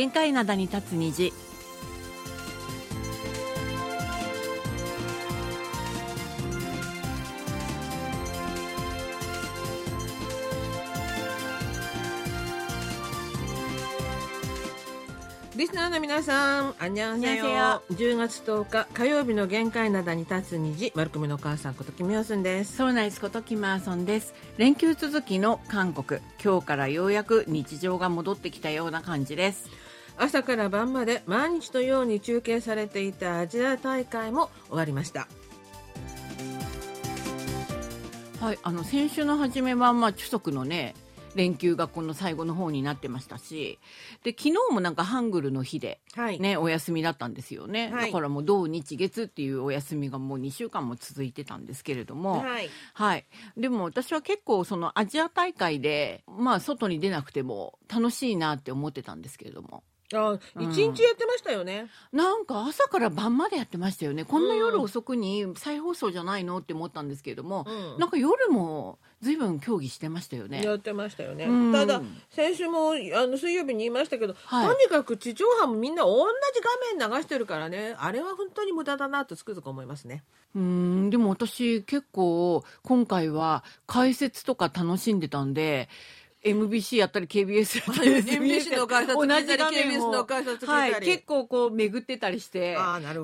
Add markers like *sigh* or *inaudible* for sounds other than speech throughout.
限界灘に立つ虹。リスナーの皆さん、あんにゃんせよ。10月10日火曜日の限界灘に立つ虹、丸組のお母さんことキミヨスンです。ソーナイスことキマーソンです。連休続きの韓国。今日からようやく日常が戻ってきたような感じです朝から晩まで毎日のように中継されていたアジア大会も終わりました。はいあの先週の初めはまあ中足のね連休がこの最後の方になってましたしで昨日もなんかハングルの日ではい。ね、お休みだったんですよね、はいだからもう土日月っていうお休みがもう2週間も続いてたんですけれども、はい。はい、でも私は結構そのアジア大会でまあ外に出なくても楽しいなって思ってたんですけれどもあ、一日やってましたよね。なんか朝から晩までやってましたよねこんな夜遅くに再放送じゃないのって思ったんですけれども、うんなんか夜も随分競技してましたよね。やってましたよね。うんただ、先週もあの水曜日に言いましたけど、はいとにかく地上波もみんな同じ画面流してるからね、あれは本当に無駄だなとつくづく思いますね。うーんでも私結構今回は解説とか楽しんでたんで MBC やったり KBS やったり *laughs* MBC の同じ KBS をのはい、結構こう巡ってたりして。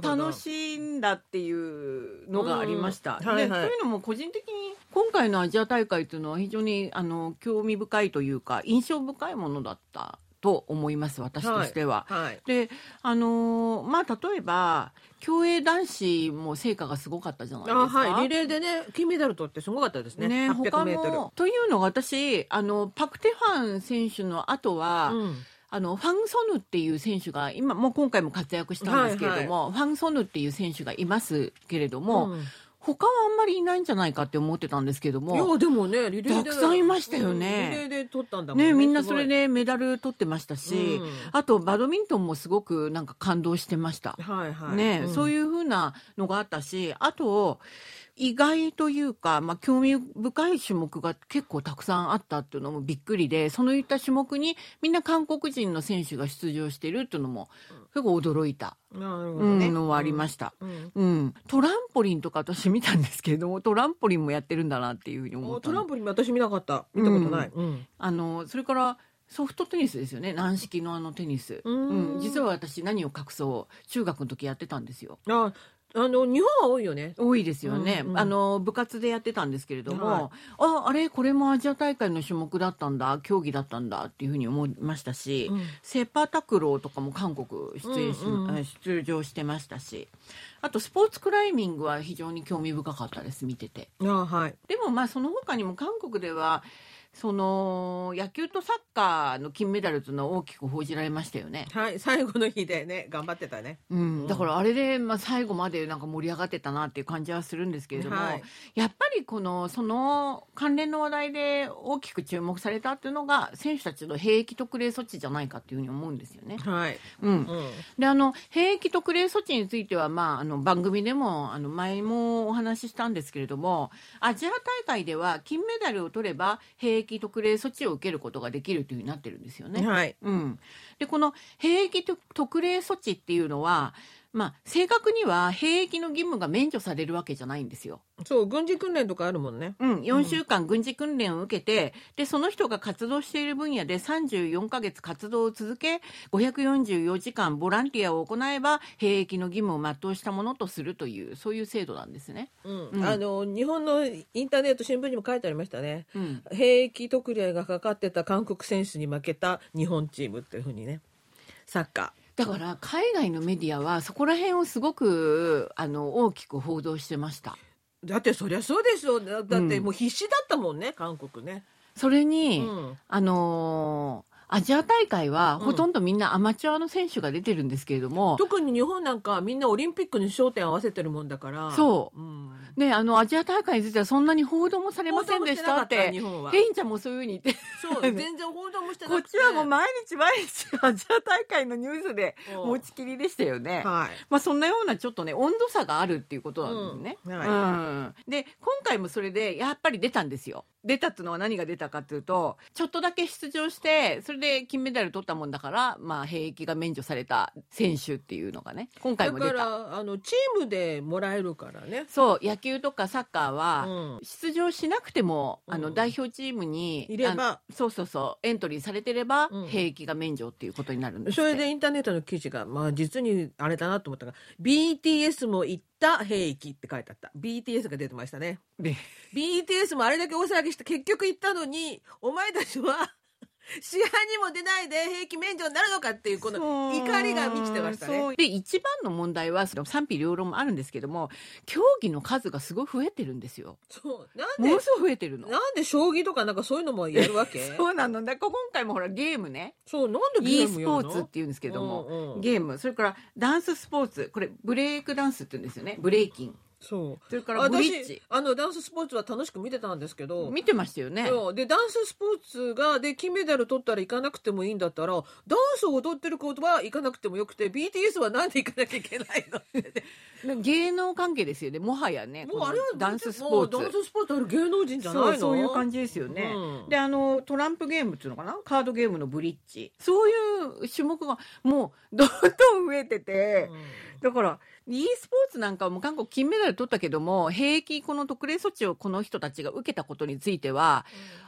楽しんだっていうのがありました。うん。はいはい。でそういうのも個人的に今回のアジア大会というのは非常にあの興味深いというか印象深いものだったと思います私としては。はい。であのーまあ例えば競泳男子も成果がすごかったじゃないですか。あはい、リレーでね金メダル取ってすごかったですね。ね、他 800m も。というのが私あのパク・テファン選手の後は、うん。あのファン・ソヌっていう選手が今もう今回も活躍したんですけれども、ファン・ソヌっていう選手がいますけれども、うん他はあんまりいないんじゃないかって思ってたんですけどいもやでもねリレーで。たくさんいましたよね。うんリレーで取ったんだもんね、みんなそれでメダル取ってましたし、うん。あとバドミントンもすごくなんか感動してました。はいはい。ね、そういいうふうなのがあったしあと意外というか、まあ、興味深い種目が結構たくさんあったっていうのもびっくりでそのいった種目にみんな韓国人の選手が出場してるっていうのも結構驚いた、うんねのはありました。うん。うん、トランポリンとか私見たんですけれども *laughs* トランポリンもやってるんだなっていうふうに思ったトランポリン私見なかった。見たことない。うん。あのそれからソフトテニスですよね。軟式のあのテニス、うん。うん、実は私何を隠そう。中学の時やってたんですよ。ああの日本は多いよね。多いですよね、うんうん。あの部活でやってたんですけれども、はい。ああれこれもアジア大会の種目だったんだ。競技だったんだっていうふうに思いましたし、うん。セパタクローとかも韓国出演し、うんうん。え出場してましたしあとスポーツクライミングは非常に興味深かったです見てて。あはい。でもまあその他にも韓国ではその野球とサッカーの金メダルというのは大きく報じられましたよね。はい最後の日でね頑張ってたね。うん、だからあれで、まあ、最後までなんか盛り上がってたなっていう感じはするんですけれども、はい。やっぱりこのその関連の話題で大きく注目されたっていうのが選手たちの兵役特例措置じゃないかっていうふうに思うんですよね。はい。うん。うん。であの兵役特例措置については、まあ、あの番組でもあの前もお話ししたんですけれどもアジア大会では金メダルを取れば兵役特例措置を受けることができるというふうになってるんですよね。はいうん、でこの兵役特例措置っていうのは、まあ、正確には兵役の義務が免除されるわけじゃないんですよ。そう軍事訓練とかあるもんね。うん、4週間軍事訓練を受けて、でその人が活動している分野で34ヶ月活動を続け544時間ボランティアを行えば兵役の義務を全うしたものとするというそういう制度なんですね。うん。うん。あの日本のインターネット新聞にも書いてありましたね。うん。兵役特例がかかってた韓国選手に負けた日本チームっていうふうにね。サッカだから海外のメディアはそこら辺をすごくあの大きく報道してました。ーだってそりゃそうでしょだだってうん。もう必死だったもんね韓国ね、それに、うん。あのーアジア大会はうん。ほとんどみんなアマチュアの選手が出てるんですけれども、特に日本なんかはみんなオリンピックに焦点を合わせてるもんだから、そう。ん、ね、あのアジア大会についてはそんなに報道もされませんでしたって。なかったて日本は。ヘインちゃんもそういうふうに言って。そう *laughs* 全然報道もしてなくて。こっちはもう毎日毎日アジア大会のニュースでうん。持ちきりでしたよね。はい。まあそんなようなちょっとね温度差があるっていうことなんですね。うん。うん。はで今回もそれでやっぱり出たんですよ。出たっていうのは何が出たかっていうとちょっとだけ出場してそれで金メダル取ったもんだからまあ兵役が免除された選手っていうのがね今回も出た。だからあのチームでもらえるからね。そう野球とかサッカーは、うん。出場しなくても、あうん。の代表チームにいれば。そうそうそうエントリーされてれば、うん。兵役が免除っていうことになるんですそれでインターネットの記事が、まあ、実にあれだなと思ったが BTS も行った兵役って書いてあった。BTS が出てましたね。で BTS もあれだけ大騒ぎして結局行ったのにお前たちは試合にも出ないで兵役免除になるのかっていうこの怒りが満ちてましたね。で一番の問題はその賛否両論もあるんですけども競技の数がすごい増えてるんですよ。そう。なんで？ものすごい増えてるの。なんで将棋とかなんかそういうのもやるわけ？*laughs* そうなの。だ今回もほらゲームね。そう。なんで e ゲースムやるのポーツっていうんですけども、うんうん。ゲーム。それからダンススポーツ。これブレイクダンスって言うんですよね。ブレイキンそう。それからブリッジ。私あのダンススポーツは楽しく見てたんですけど。見てましたよね。そう。でダンススポーツがで金メダル取ったら行かなくてもいいんだったらダンスを踊ってることは行かなくてもよくて BTS はなんで行かなきゃいけないのって。*laughs* 芸能関係ですよね。もはやねもうあれはダンススポーツ。ダンススポーツある芸能人じゃないの？そうそういう感じですよね、うん。であのトランプゲームっていうのかな？カードゲームのブリッジ。そういう種目がもうどんどん増えてて、だから e スポーツなんかも韓国金メダル取ったけども兵役この特例措置をこの人たちが受けたことについては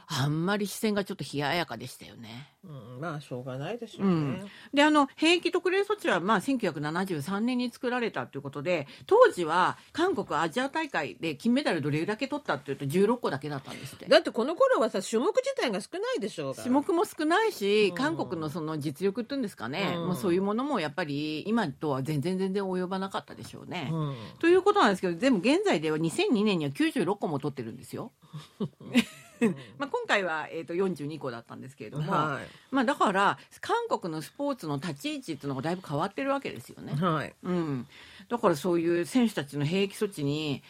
あんまり視線がちょっと冷ややかでしたよね。うん。うんまあしょうがないですよね、うん。であの兵役特例措置は、まあ、1973年に作られたということで当時は韓国アジア大会で金メダルどれだけ取ったっていうと16個だけだったんですって。だってこの頃はさ種目自体が少ないでしょうが。種目も少ないし、うん。韓国のその実力っていうんですかね、うん。もうそういうものもやっぱり今とは全然全然及ばなかったでしょうね。うんということなんですけどでも現在では2002年には96個も取ってるんですよ。*laughs* まあ今回は、えー、と42個だったんですけれども、はまあ、だから韓国のスポーツの立ち位置っていうのがだいぶ変わってるわけですよね。いはいうん、だからそういう選手たちの兵役措置に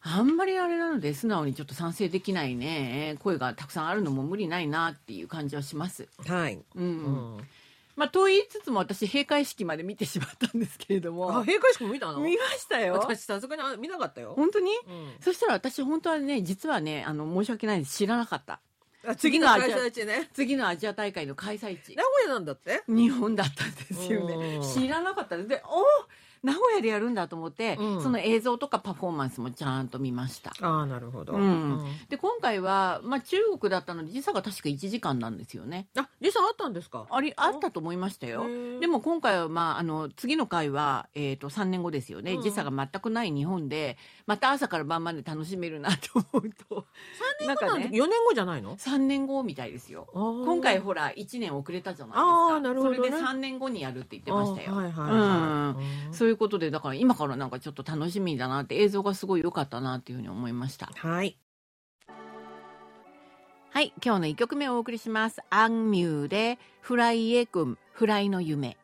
あんまりあれなので素直にちょっと賛成できないね声がたくさんあるのも無理ないなっていう感じはします。はい、うんうんまあ、と言いつつも私閉会式まで見てしまったんですけれどあも閉会式も見たの？見ましたよ。私さすがにあ見なかったよ、本当に？うん。そしたら私本当はね実はねあの申し訳ないです。知らなかった。あ次の開催地ね。次のアジア大会の開催地。名古屋なんだって？日本だったんですようん。ね知らなかった。ですでお名古屋でやるんだと思って、うん。その映像とかパフォーマンスもちゃんと見ました。ああなるほど、うん。で今回は、まあ、中国だったので時差が確か1時間なんですよね。あ時差あったんですか？ありあったと思いましたよ。でも今回は、まあ、あの次の回は、えー、と3年後ですよね、うん。時差が全くない日本でまた朝から晩まで楽しめるなと思うと。3なんかね。4年後じゃないの？3年後みたいですよ。今今回ほら1年遅れたじゃないですあかーなるほどね。それで3年後にやるって言ってましたよ、はいはいうん。はい、そういうことでだから今からなんかちょっと楽しみだなって映像がすごい良かったなっていうふうに思いました。はい。はい今日の1曲目をお送りします。アンミューでフライエ君フライの夢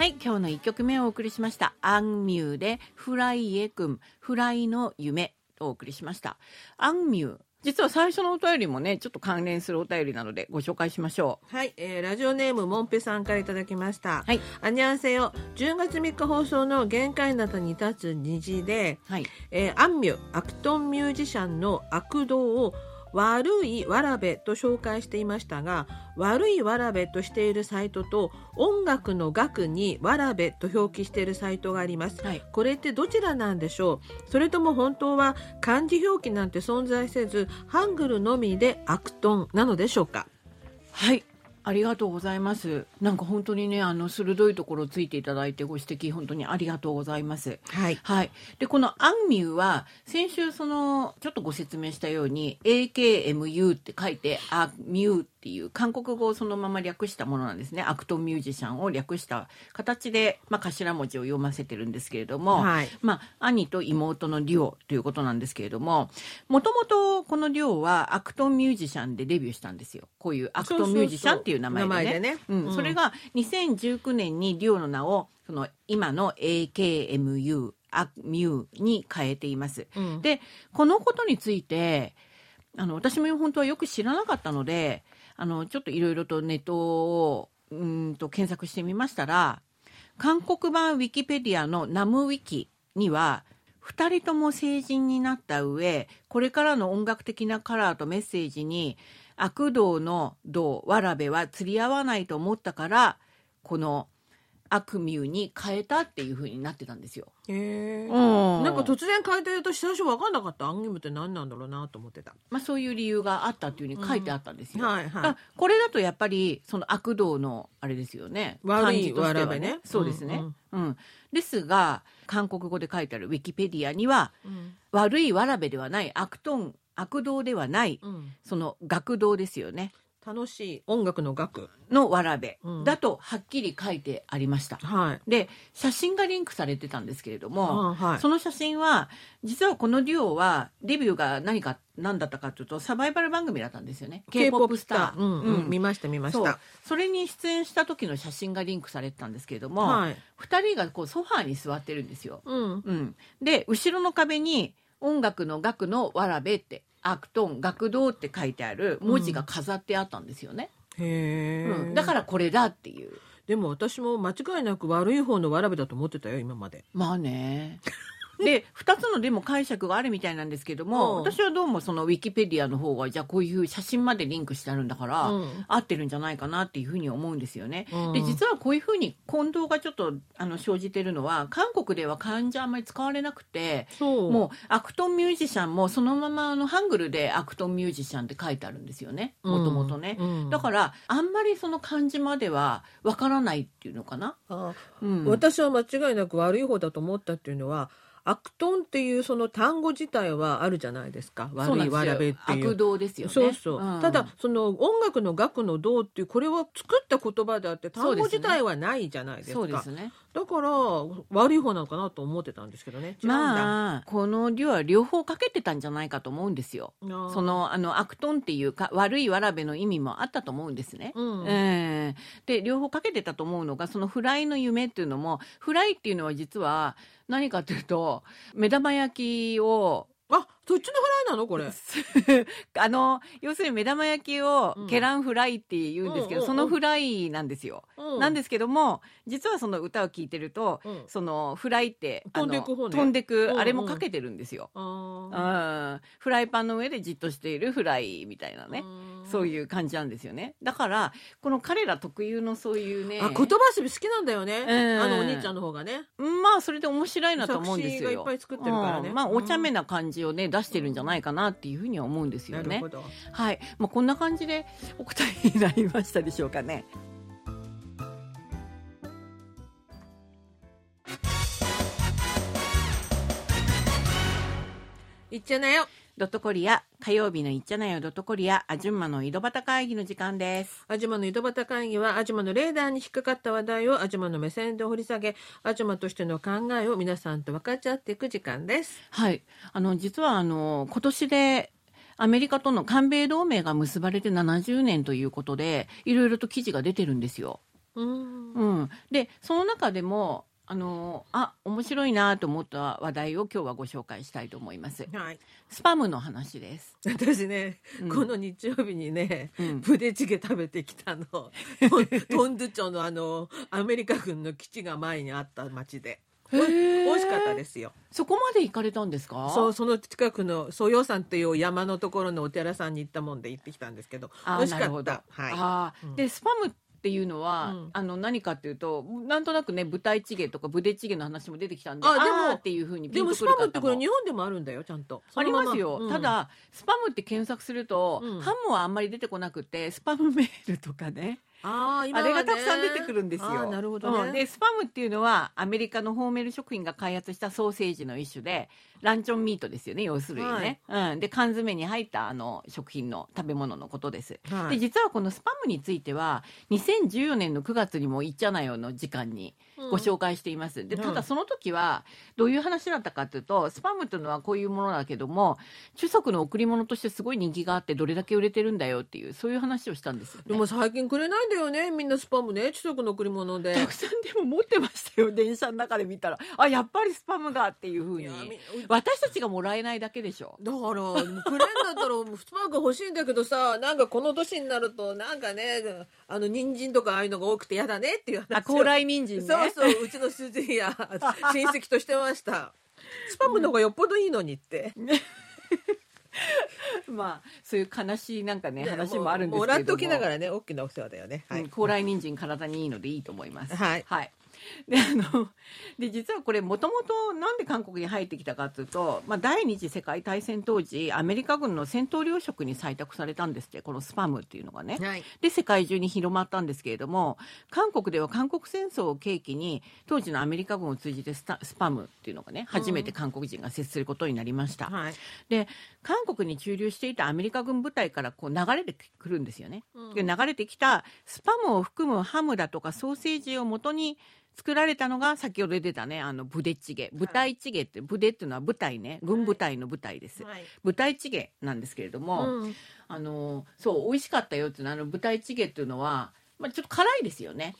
はい今日の1曲目をお送りしましたアンミューでフライエ君フライの夢をお送りしましたアンミュー実は最初のお便りもねちょっと関連するお便りなのでご紹介しましょはい、えーラジオネームもんぺさんからいただきました。はい。あにゃんせよ。10月3日放送の限界などに立つ虹で、うはいえーアンミュ、アクトンミュージシャンの悪道を悪いわらべと紹介していましたが、悪いわらべとしているサイトと音楽の楽にわらべと表記しているサイトがあります。はいこれってどちらなんでしょう？それとも本当は漢字表記なんて存在せず、ハングルのみでアクトンなのでしょうか？はい。ありがとうございます。なんか本当にね、あの鋭いところをついていただいてご指摘本当にありがとうございます。はい。はい。で、このアンミューは、先週その、ちょっとご説明したように、AKMU って書いて、アミューっていう韓国語をそのまま略したものなんですね。アクトミュージシャンを略した形で、まあ、頭文字を読ませてるんですけれども、はいまあ、兄と妹のデュオということなんですけれども、もともとこのデュオはアクトンミュージシャンでデビューしたんですよ。こういうアクトンミュージシャンっていう名前でね。でねうんうんそれが2019年にデュオの名を、その今の AKMU、アクミューに変えています。うんで、このことについて、あの、私も本当はよく知らなかったので、あの、ちょっといろいろとネットを、うんと検索してみましたら、韓国版ウィキペディアのナムウィキには2人とも成人になった上これからの音楽的なカラーとメッセージに悪道の道わらべは釣り合わないと思ったからこの悪ミューに変えたっていう風になってたんですよ。へえうん。なんか突然変えてると最初分かんなかったアンギムって何なんだろうなと思ってた。まあ、そういう理由があったっていうふうに書いてあったんですよ。はいはい。あこれだとやっぱりその悪道のあれですよね。悪い漢字としてはわらべね。そうですね、ううん。ん。ですが韓国語で書いてあるウィキペディアにはうん。悪いわらべではない悪トン悪道ではないうん。その学道ですよね楽しい音楽の楽のわらべうん。だとはっきり書いてありました。はい。で写真がリンクされてたんですけれども、あはい。その写真は実はこのデュオはデビューが何か何だったかというとサバイバル番組だったんですよね。K-POP スター。うんうん。うん。見ました見ました。それに出演した時の写真がリンクされてたんですけれども、はい。2人がこうソファーに座ってるんですよ。うん。うん、で後ろの壁に「音楽の楽のわらべ」って「アクトン学童」って書いてある文字が飾ってあったんですよね。へえ、うんだからこれだっていう。でも私も間違いなく悪い方のわらべだと思ってたよ今までまあね。*laughs* で2つのでも解釈があるみたいなんですけども、うん。私はどうもそのウィキペディアの方がじゃあこういう写真までリンクしてあるんだから、うん。合ってるんじゃないかなっていうふうに思うんですよね。うん。で実はこういうふうに混同がちょっとあの生じてるのは韓国では漢字あんまり使われなくて。そう。もうアクトンミュージシャンもそのままあのハングルでアクトンミュージシャンって書いてあるんですよね。もともとね、うん。だからあんまりその漢字まではわからないっていうのかな、あうん、私は間違いなく悪い方だと思ったっていうのはアクトンっていうその単語自体はあるじゃないですか。悪いわらべっていう。悪道ですよね。そうそう、ん。ただその音楽の楽の道っていうこれは作った言葉であって単語自体はないじゃないですか。そうですねだから悪い方なのかなと思ってたんですけどね。まあこのデュは両方かけてたんじゃないかと思うんですよ。そのあの악동 っていうか悪いわらべの意味もあったと思うんですね。うん。ええ。で両方かけてたと思うのがそのフライの夢っていうのもフライっていうのは実は何かというと目玉焼きをあそっちのフライなの？これ。*laughs* あの要するに目玉焼きをうん。계란프라이 って言うんですけど、うんそのフライなんですよ。うん。なんですけども実はその歌を聴いてると、うん。そのフライって飛んでく方ね。飛んでくあれもかけてるんですよ。あうーん、フライパンの上でじっとしているフライみたいなね、そうういう感じなんですよね。だからこの彼ら特有のそういうねあ言葉遊び好きなんだよね、うん。あのお兄ちゃんの方がね。まあそれで面白いなと思うんですよ。いっぱい作ってるからね。うん。まあお茶目な感じをね出してるんじゃないかなっていうふうには思うんですよね。はい、まあ、こんな感じでお答えになりましたでしょうかね。いっちゃなよドットコリア火曜日のいっちゃなよドットコリアあじゅんまの井戸端会議の時間です。アジマの井戸端会議はアジマのレーダーに引っかかった話題をアジマの目線で掘り下げアジマとしての考えを皆さんと分かち合っていく時間です。はい。あの実はあの今年でアメリカとの韓米同盟が結ばれて70年ということでいろいろと記事が出てるんですよ。うん。うん、でその中でもあのあ面白いなと思った話題を今日はご紹介したいと思います。はい。スパムの話です。*laughs* 私ね、うん。この日曜日にね、うん。プデチゲ食べてきたの。トントンドゥ町のあのアメリカ軍の基地が前にあった町で。美味しかったですよ。そこまで行かれたんですか？そうその近くのソヨ山っていう山のところのお寺さんに行ったもんで行ってきたんですけどあ美味しかった。はい。あー。うん。でスパムっていうのは、うん。あの何かっていうとなんとなくね舞台チゲとかブデチゲの話も出てきたんであでもーっていうふうにピでもスパムってこれ日本でもあるんだよちゃんと。ありますよ、うん。ただスパムって検索すると、うん。ハムはあんまり出てこなくてスパムメールとかねああれがたくさん出てくるんですよ。なるほどね、うん。でスパムっていうのはアメリカのホーメル食品が開発したソーセージの一種でランチョンミートですよね要するにね、うん、で缶詰に入ったあの食品の食べ物のことです。はい。で実はこのスパムについては2014年の9月にも「いっちゃなよ」の時間にご紹介しています。でうん。ただその時はどういう話だったかというとスパムというのはこういうものだけども中足の贈り物としてすごい人気があってどれだけ売れてるんだよっていうそういう話をしたんですよ、ね。でも最近くれないんんだよね。みんなスパムね。中国の贈り物で。たくさんでも持ってましたよ。*laughs* 電車の中で見たら。あやっぱりスパムがっていうふうに。私たちがもらえないだけでしょ。だからくれんだったらスパムが欲しいんだけどさなんかこの年になるとなんかねあの人参とかああいうのが多くて嫌だねっていう話を。あ高麗人参ね。そうそううちの主人や *laughs* 親戚としてましたスパムの方がよっぽどいいのにって、*laughs* まあそういう悲しいなんかねね話もあるんですけれどももらっておきながらね大きなお世話だよねはい、うん高麗人参体にいいのでいいと思います。はい *laughs* であので実はこれもともとなんで韓国に入ってきたかというと、まあ、第二次世界大戦当時アメリカ軍の戦闘糧食に採択されたんですってこのスパムっていうのがね。はいで世界中に広まったんですけれども韓国では韓国戦争を契機に当時のアメリカ軍を通じてスタスパムっていうのがね初めて韓国人が接することになりました。はいで韓国に駐留していたアメリカ軍部隊からこう流れてくるんですよね。で流れてきたスパムを含むハムだとかソーセージを元に作られたのが先ほど出たねあのブデチゲ。部隊チゲって部隊っていうのは部隊ね。軍部隊の部隊です。はい。部隊チゲなんですけれども、うん。あのそう美味しかったよっていうのはあの部隊チゲっていうのは、まあ、ちょっと辛いですよね。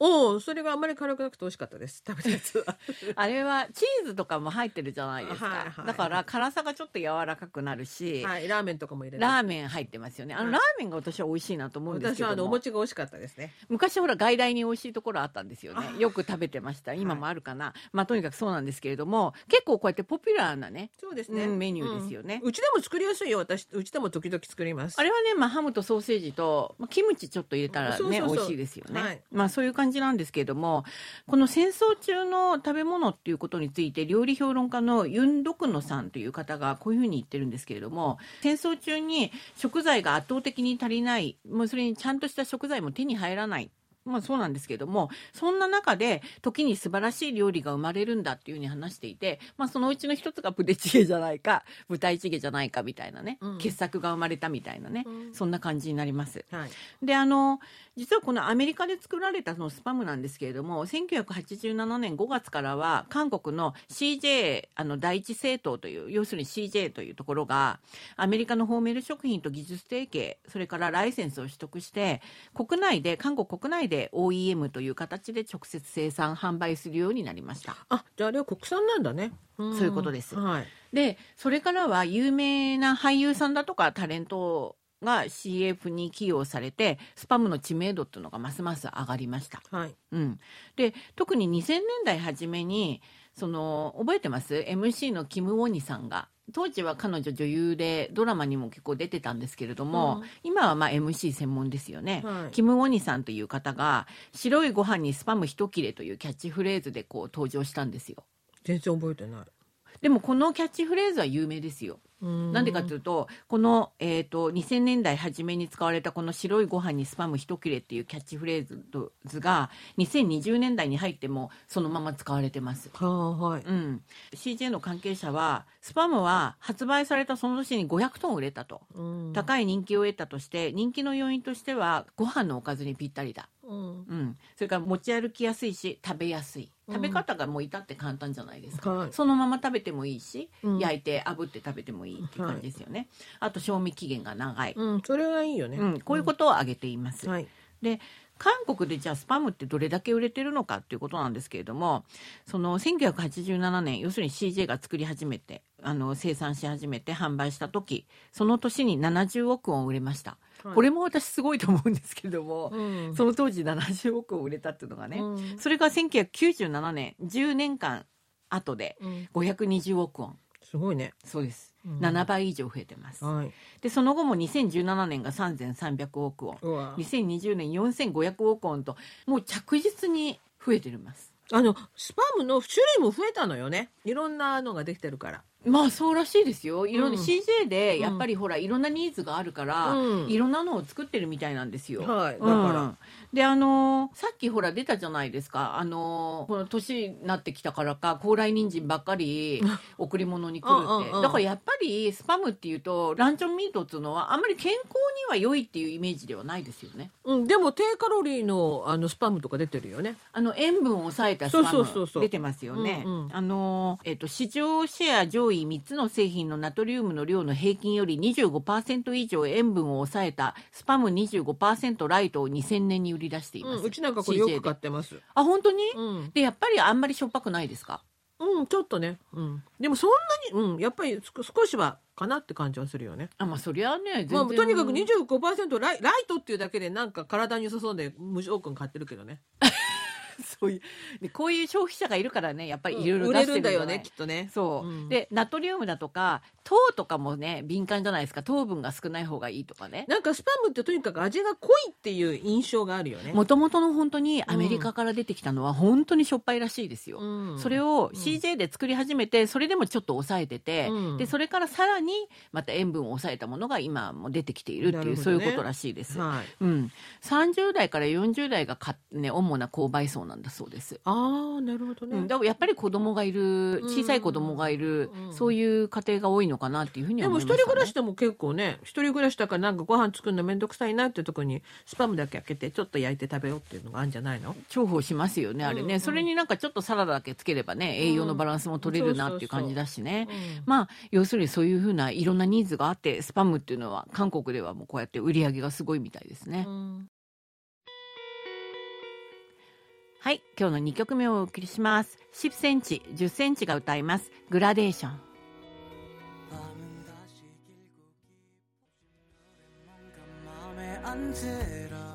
おおそれがあんまり辛くなくて美味しかったです。食べたやつは。*laughs* あれはチーズとかも入ってるじゃないですか、はいはい。だから辛さがちょっと柔らかくなるし、はいラーメンとかも入れてラーメン入ってますよね。あの、はい。ラーメンが私は美味しいなと思うんです私はあのお餅が美味しかったですね。昔ほら外来に美味しいところあったんですよね。あよく食べてました。今もあるかな、まあとにかくそうなんですけれども結構こうやってポピュラーなねそうですね、うんメニューですよね。うんうちでも作りやすいよ。私うちでも時々作ります。あれはね、まあ、ハムとソーセージと、まあ、キムチちょっと入れたらね美味しいですよね、はい。まあそういう感じじなんですけれどもこの戦争中の食べ物っていうことについて料理評論家のユン・ドクノさんという方がこういうふうに言ってるんですけれども戦争中に食材が圧倒的に足りないもうそれにちゃんとした食材も手に入らないまあそうなんですけれどもそんな中で時に素晴らしい料理が生まれるんだっていうふうに話していて、まあ、そのうちの一つがプデチゲじゃないか舞台チゲじゃないかみたいなね、うん。傑作が生まれたみたいなね、うん。そんな感じになります。はい。であの実はこのアメリカで作られたそのスパムなんですけれども1987年5月からは韓国の CJ あの第一政党という要するに CJ というところがアメリカのホーメル食品と技術提携それからライセンスを取得して国内で韓国国内で OEM という形で直接生産販売するようになりました。あじゃああれは国産なんだね。ん。そういうことです。はい。でそれからは有名な俳優さんだとかタレントが CF に起用されてスパムの知名度っていうのがますます上がりました。はい。うん、で特に2000年代初めにその覚えてます？MC のキム・ウォニさんが。当時は彼女女優でドラマにも結構出てたんですけれども、うん。今はまあ MC 専門ですよね、はいキム・ウォニさんという方が「白いご飯にスパム一切れ」というキャッチフレーズでこう登場したんですよ全然覚えてないでもこのキャッチフレーズは有名ですよ。なんでかというとこの、えー、と2000年代初めに使われたこの白いご飯にスパム一切れっていうキャッチフレーズが2020年代に入ってもそのまま使われてます。はい。うん、CJ の関係者はスパムは発売されたその年に500トン売れたと。うん。高い人気を得たとして人気の要因としてはご飯のおかずにぴったりだ、うん。うん、それから持ち歩きやすいし食べやすい。うん。食べ方がもう至って簡単じゃないですか、はい。そのまま食べてもいいし、うん。焼いて炙って食べてもいいっていう感じですよね、あと賞味期限が長い、うんそれはいいよね。うん、こういうことを挙げています、はい。で韓国でじゃあスパムってどれだけ売れてるのかっていうことなんですけれどもその1987年要するに CJ が作り始めてあの生産し始めて販売した時その年に70億ウォン売れました、はい。これも私すごいと思うんですけれども、うん。その当時70億ウォン売れたっていうのがね、うん。それが1997年10年間後でうん。520億ウォン。すごいね。そうです、うん7倍以上増えてます、はい。でその後も2017年が3300億ウォン。うわ。2020年4500億ウォンともう着実に増えてます。あのスパムの種類も増えたのよね。いろんなのができてるから。まあそうらしいですよ。いろんな、うん。CJ でやっぱりほらいろんなニーズがあるから、うん。いろんなのを作ってるみたいなんですよ。はい。だうん。からであのーさっきほら出たじゃないですか。あのーこの年になってきたからか高麗人参ばっかり *laughs* 贈り物に来るって。うんだからやっぱりスパムっていうとランチョンミートっていうのはあんまり健康には良いっていうイメージではないですよね。うんでも低カロリーのあのスパムとか出てるよね。あの塩分を抑えたスパム出てますよね。うんうん。あのえっ、と市場シェア上上位3つの製品のナトリウムの量の平均より25%以上塩分を抑えたスパム25%ライトを2000年に売り出しています。うん、うちなんかこれよく買ってます。あ、本当に、うん、で、やっぱりあんまりしょっぱくないですか？うん、ちょっとね。うん。でもそんなに、うん、やっぱりす少しはかなって感じはするよね。あ、まあそりゃね。まあ、とにかく25%ライライトっていうだけでなんか体に良さそうで無条件買ってるけどね。そういうでこういう消費者がいるからねやっぱりいろいろ売出してるれるんだよね、きっとね。そう、うん。でナトリウムだとか糖とかもね敏感じゃないですか。糖分が少ない方がいいとかね。なんかスパムってとにかく味が濃いっていう印象があるよね。もともとの本当にアメリカから出てきたのは本当にしょっぱいらしいですよ、うん。それを CJ で作り始めてそれでもちょっと抑えてて、うん。でそれからさらにまた塩分を抑えたものが今も出てきているっていう、ね。そういうことらしいです、はい。うん、30代から40代がか、ね、主な購買層なんだそうです。ああ、なるほどね。うん、だからやっぱり子供がいる小さい子供がいる、うん。そういう家庭が多いのかなっていうふうにでもは思いました、ね、一人暮らしでも結構ね一人暮らしだからなんかご飯作るの面倒くさいなっていうところにスパムだけ開けてちょっと焼いて食べようっていうのがあるんじゃないの？重宝しますよねあれね、うんうん。それになんかちょっとサラダだけつければね栄養のバランスも取れるなっていう感じだしね、まあ要するにそういうふうないろんなニーズがあってスパムっていうのは韓国ではもうこうやって売り上げがすごいみたいですね、うんはい、今日の2曲目をお送りします。10センチ、10センチが歌います。グラデーション。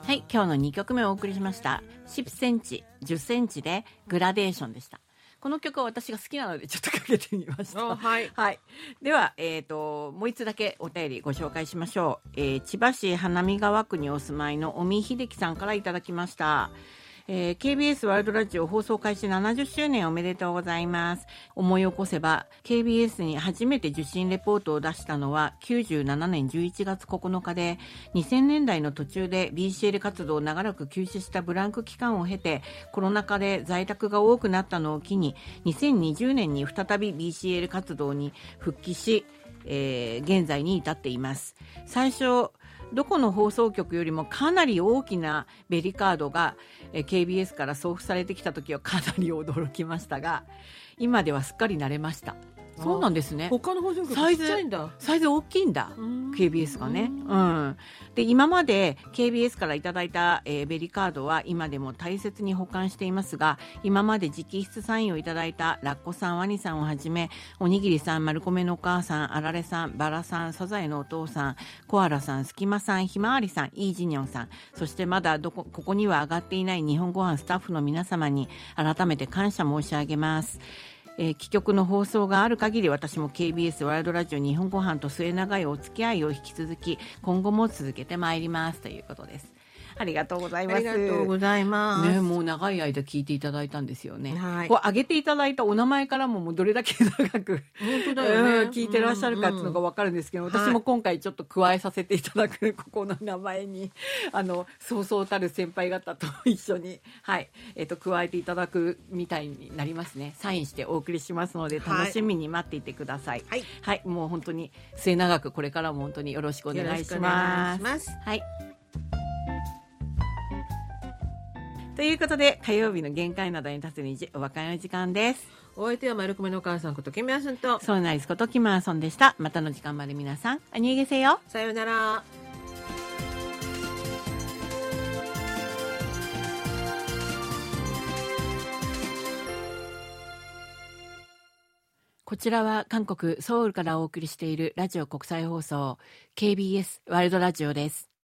はい、今日の2曲目をお送りしました。10センチ、10センチでグラデーションでした。この曲は私が好きなのでちょっとかけてみました。はい、はい、では、えーと、ともう一つだけお便りご紹介しましょう、えー、千葉市花見川区にお住まいの尾身秀樹さんからいただきました。えー KBS ワールドラジオ放送開始70周年おめでとうございます。思い起こせば、KBS に初めて受信レポートを出したのは97年11月9日で、2000年代の途中で BCL 活動を長らく休止したブランク期間を経て、コロナ禍で在宅が多くなったのを機に、2020年に再び BCL 活動に復帰し、えー現在に至っています。最初、どこの放送局よりもかなり大きなベリカードが、KBS から送付されてきた時はかなり驚きましたが、今ではすっかり慣れました。そうなんですね。他の放送サイズちゃいんだサイズ大きいんだ。うん KBS がね、ううんで今まで KBS からいただいた、えーベリカードは今でも大切に保管していますが今まで直筆サインをいただいたラッコさんワニさんをはじめおにぎりさん丸米のお母さんあられさんバラさんサザエのお父さんコアラさんスキマさんひまわりさんイージニョンさんそしてまだどこここには上がっていない日本ご飯スタッフの皆様に改めて感謝申し上げます。えー、局の放送がある限り私も KBS ワイルドラジオ日本ご飯と末永いお付き合いを引き続き今後も続けてまいります。ということです。ありがとうございますありがとうございます、ね、もう長い間聞いていただいたんですよね。はいこう上げていただいたお名前からももうどれだけ長く、本当だよねうん聞いてらっしゃるかっていうのが分かるんですけど、うん私も今回ちょっと加えさせていただくここの名前にあのそうそうたる先輩方と一緒にはいえっ、と加えていただくみたいになりますね。サインしてお送りしますのではい楽しみに待っていてください。はいはい、もう本当に末永くこれからも本当によろしくお願いしよろしくお願ますいし。ますはい。ということで、火曜日の限界などに立つ日、お別れの時間です。お相手は丸米のお母さんことキムヤスンとソーナイスことキマーソンでした。またの時間まで皆さん、あにげせよ。さようならこちらは韓国ソウルからお送りしているラジオ国際放送 KBS ワールドラジオです。